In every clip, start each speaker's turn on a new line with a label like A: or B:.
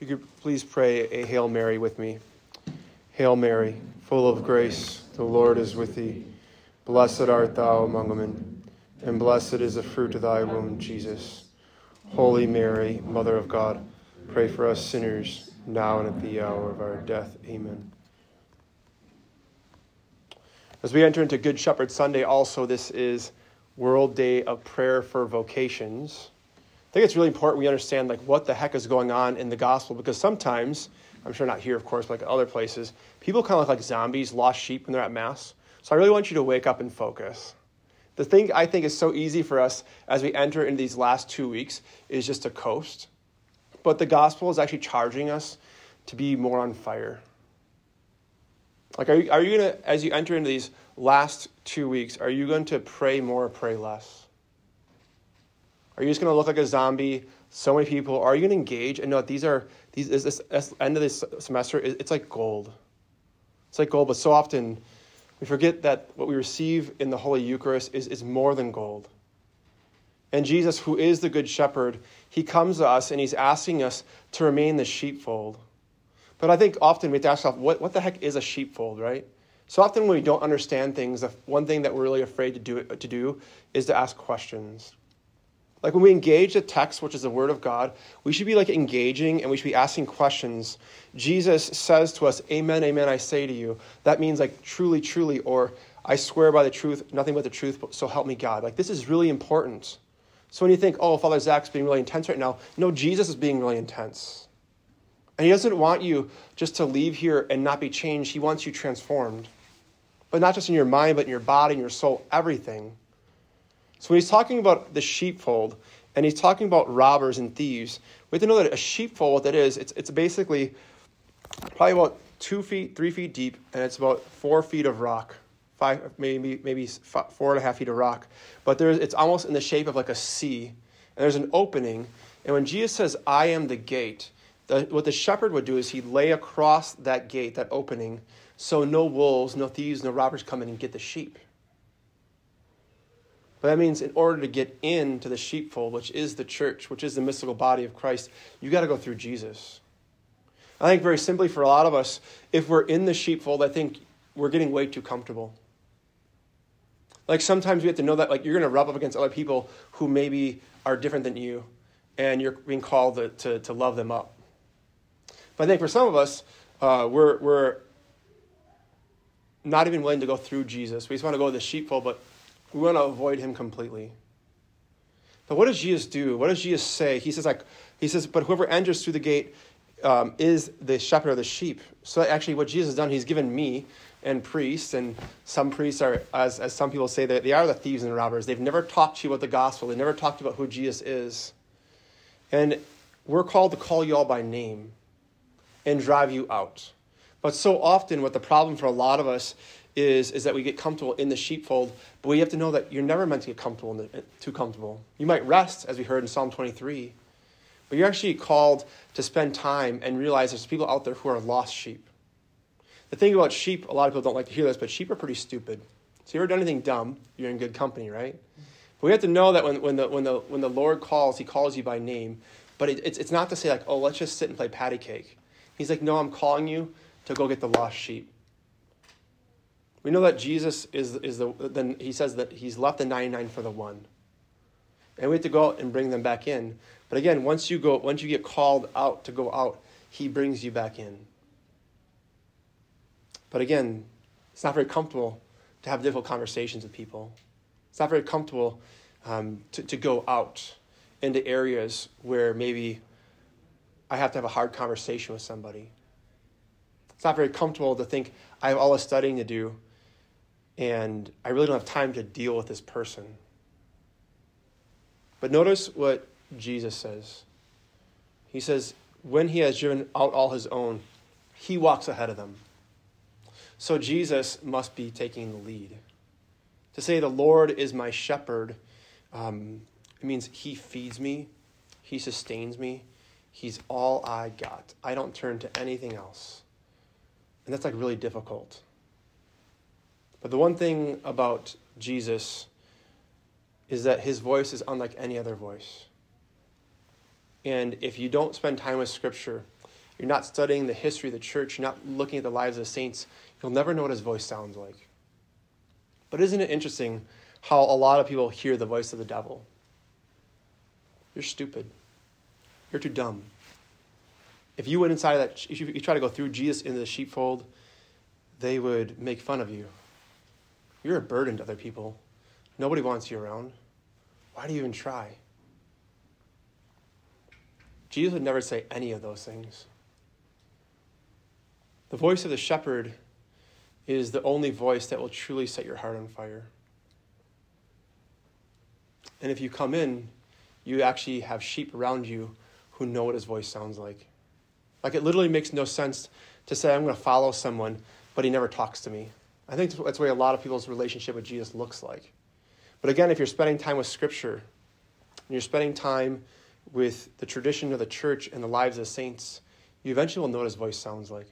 A: If you could please pray a Hail Mary with me. Hail Mary, full of grace, the Lord is with thee. Blessed art thou among women, and blessed is the fruit of thy womb, Jesus. Holy Mary, Mother of God, pray for us sinners, now and at the hour of our death. Amen. As we enter into Good Shepherd Sunday, also, this is World Day of Prayer for Vocations. I think it's really important we understand like what the heck is going on in the gospel because sometimes, I'm sure not here, of course, but like other places, people kind of look like zombies, lost sheep when they're at mass. So I really want you to wake up and focus. The thing I think is so easy for us as we enter into these last two weeks is just to coast. But the gospel is actually charging us to be more on fire. Like, are you, are you going to, as you enter into these last two weeks, are you going to pray more or pray less? Are you just going to look like a zombie? So many people. Are you going to engage and no, these are these is this, this end of this semester? It's like gold. It's like gold, but so often we forget that what we receive in the Holy Eucharist is, is more than gold. And Jesus, who is the Good Shepherd, he comes to us and he's asking us to remain the sheepfold. But I think often we have to ask ourselves, what, what the heck is a sheepfold, right? So often when we don't understand things, the one thing that we're really afraid to do, to do is to ask questions. Like when we engage the text, which is the word of God, we should be like engaging and we should be asking questions. Jesus says to us, Amen, amen, I say to you. That means like truly, truly, or I swear by the truth, nothing but the truth, so help me God. Like this is really important. So when you think, oh, Father Zach's being really intense right now, no, Jesus is being really intense. And he doesn't want you just to leave here and not be changed. He wants you transformed. But not just in your mind, but in your body, in your soul, everything. So when he's talking about the sheepfold and he's talking about robbers and thieves, we have to know that a sheepfold, what that is, it's, it's basically probably about two feet, three feet deep, and it's about four feet of rock, five, maybe maybe four and a half feet of rock. But there's, it's almost in the shape of like a C, and there's an opening. And when Jesus says, "I am the gate," the, what the shepherd would do is he'd lay across that gate, that opening, so no wolves, no thieves, no robbers come in and get the sheep. But that means in order to get into the sheepfold, which is the church, which is the mystical body of Christ, you got to go through Jesus. I think very simply for a lot of us, if we're in the sheepfold, I think we're getting way too comfortable. Like sometimes we have to know that like you're going to rub up against other people who maybe are different than you, and you're being called to, to, to love them up. But I think for some of us, uh, we're, we're not even willing to go through Jesus. We just want to go to the sheepfold, but we want to avoid him completely. But what does Jesus do? What does Jesus say? He says, like, he says, but whoever enters through the gate um, is the shepherd of the sheep. So actually, what Jesus has done, he's given me and priests, and some priests are, as, as some people say, they, they are the thieves and robbers. They've never talked to you about the gospel. They've never talked about who Jesus is. And we're called to call you all by name and drive you out. But so often, what the problem for a lot of us is, is that we get comfortable in the sheepfold, but we have to know that you're never meant to get comfortable the, too comfortable. You might rest, as we heard in Psalm 23, but you're actually called to spend time and realize there's people out there who are lost sheep. The thing about sheep, a lot of people don't like to hear this, but sheep are pretty stupid. So you ever done anything dumb, you're in good company, right? But we have to know that when, when, the, when, the, when the Lord calls, he calls you by name. But it, it's, it's not to say, like, oh, let's just sit and play patty cake. He's like, no, I'm calling you to go get the lost sheep. We know that Jesus is, is the, then he says that he's left the 99 for the one. And we have to go out and bring them back in. But again, once you go, once you get called out to go out, he brings you back in. But again, it's not very comfortable to have difficult conversations with people. It's not very comfortable um, to, to go out into areas where maybe I have to have a hard conversation with somebody. It's not very comfortable to think I have all this studying to do and I really don't have time to deal with this person. But notice what Jesus says. He says, when he has driven out all his own, he walks ahead of them. So Jesus must be taking the lead. To say the Lord is my shepherd, um, it means he feeds me, he sustains me, he's all I got. I don't turn to anything else. And that's like really difficult. But the one thing about Jesus is that his voice is unlike any other voice. And if you don't spend time with Scripture, you're not studying the history of the church, you're not looking at the lives of the saints, you'll never know what his voice sounds like. But isn't it interesting how a lot of people hear the voice of the devil? You're stupid. You're too dumb. If you went inside that, if you try to go through Jesus into the sheepfold, they would make fun of you. You're a burden to other people. Nobody wants you around. Why do you even try? Jesus would never say any of those things. The voice of the shepherd is the only voice that will truly set your heart on fire. And if you come in, you actually have sheep around you who know what his voice sounds like. Like it literally makes no sense to say, I'm going to follow someone, but he never talks to me. I think that's the way a lot of people's relationship with Jesus looks like. But again, if you're spending time with Scripture, and you're spending time with the tradition of the church and the lives of the saints, you eventually will know what his voice sounds like.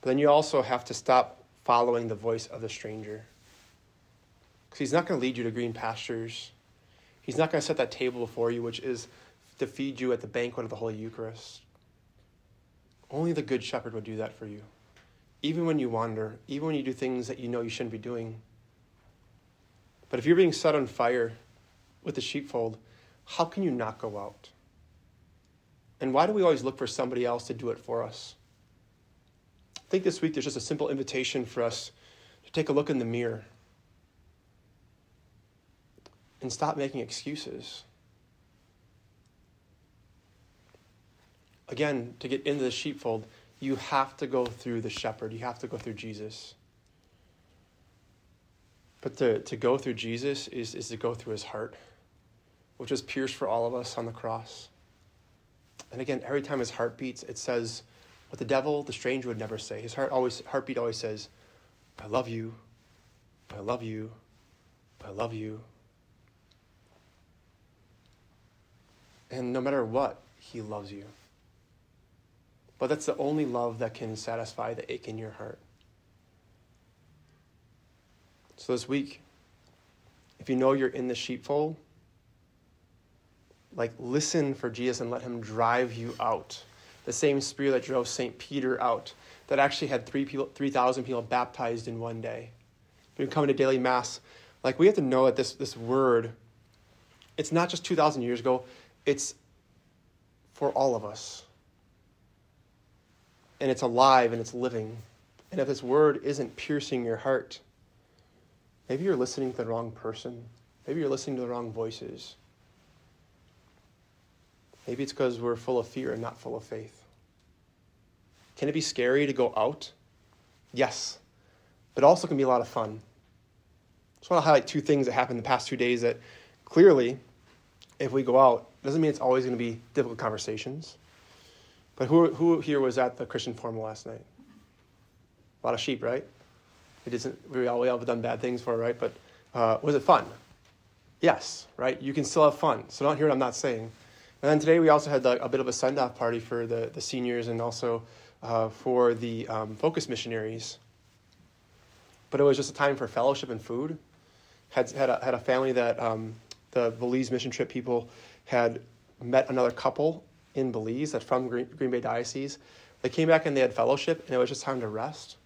A: But then you also have to stop following the voice of the stranger. Because he's not going to lead you to green pastures. He's not going to set that table before you, which is to feed you at the banquet of the Holy Eucharist. Only the Good Shepherd would do that for you. Even when you wander, even when you do things that you know you shouldn't be doing. But if you're being set on fire with the sheepfold, how can you not go out? And why do we always look for somebody else to do it for us? I think this week there's just a simple invitation for us to take a look in the mirror and stop making excuses. Again, to get into the sheepfold, you have to go through the shepherd, you have to go through Jesus. But to, to go through Jesus is, is to go through his heart, which was pierced for all of us on the cross. And again, every time his heart beats, it says what the devil, the stranger, would never say. His heart always, heartbeat always says, I love you, I love you, I love you. And no matter what, he loves you. But that's the only love that can satisfy the ache in your heart. So this week, if you know you're in the sheepfold, like listen for Jesus and let him drive you out. The same spirit that drove St. Peter out, that actually had 3,000 people, people baptized in one day. When coming to daily mass, like we have to know that this, this word, it's not just 2,000 years ago, it's for all of us. And it's alive and it's living. And if this word isn't piercing your heart, maybe you're listening to the wrong person. Maybe you're listening to the wrong voices. Maybe it's because we're full of fear and not full of faith. Can it be scary to go out? Yes. But also can be a lot of fun. I just want to highlight two things that happened the past two days that clearly, if we go out, doesn't mean it's always going to be difficult conversations. But who, who here was at the Christian Forum last night? A lot of sheep, right? It isn't, we all, we all have done bad things for it, right? But uh, was it fun? Yes, right? You can still have fun. So don't hear what I'm not saying. And then today we also had a bit of a send off party for the, the seniors and also uh, for the um, focus missionaries. But it was just a time for fellowship and food. Had, had, a, had a family that um, the Belize mission trip people had met another couple in Belize that from Green, Green Bay Diocese. They came back and they had fellowship, and it was just time to rest.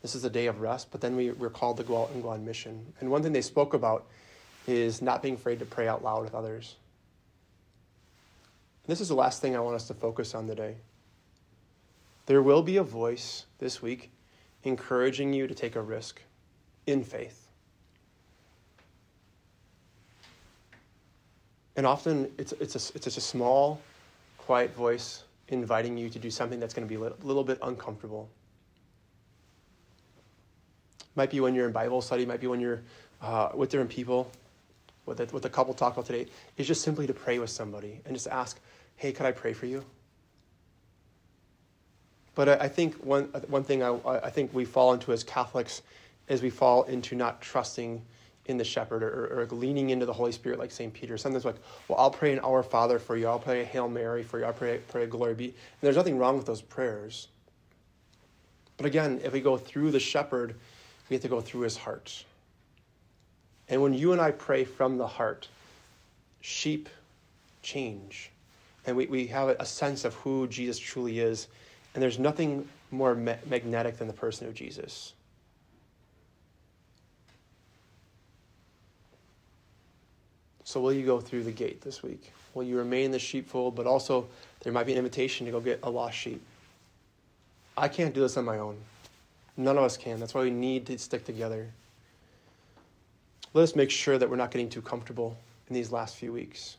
A: This is a day of rest, but then we were called to go out and go on mission. And one thing they spoke about is not being afraid to pray out loud with others. And this is the last thing I want us to focus on today. There will be a voice this week encouraging you to take a risk in faith. And often it's, it's, a, it's just a small, quiet voice inviting you to do something that's going to be a little bit uncomfortable. Might be when you're in Bible study, might be when you're uh, with different people. What the, what the couple talked about today is just simply to pray with somebody and just ask, hey, could I pray for you? But I, I think one, one thing I, I think we fall into as Catholics is we fall into not trusting in the shepherd or, or, leaning into the Holy Spirit like St. Peter. Sometimes like, well, I'll pray an Our Father for you. I'll pray a Hail Mary for you. I'll pray, pray a Glory be. And there's nothing wrong with those prayers. But again, if we go through the shepherd, we have to go through his heart. And when you and I pray from the heart, sheep change. and we, we have a sense of who Jesus truly is. And there's nothing more ma- magnetic than the person of Jesus. So, will you go through the gate this week? Will you remain in the sheepfold, but also there might be an invitation to go get a lost sheep? I can't do this on my own. None of us can. That's why we need to stick together. Let us make sure that we're not getting too comfortable in these last few weeks.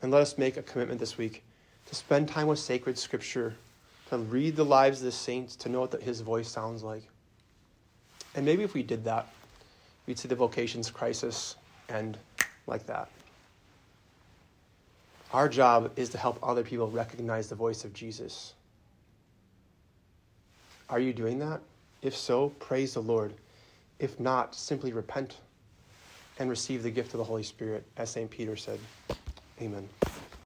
A: And let us make a commitment this week to spend time with sacred scripture, to read the lives of the saints, to know what his voice sounds like. And maybe if we did that, we'd see the vocations crisis end like that. Our job is to help other people recognize the voice of Jesus. Are you doing that? If so, praise the Lord. If not, simply repent and receive the gift of the Holy Spirit, as St. Peter said. Amen.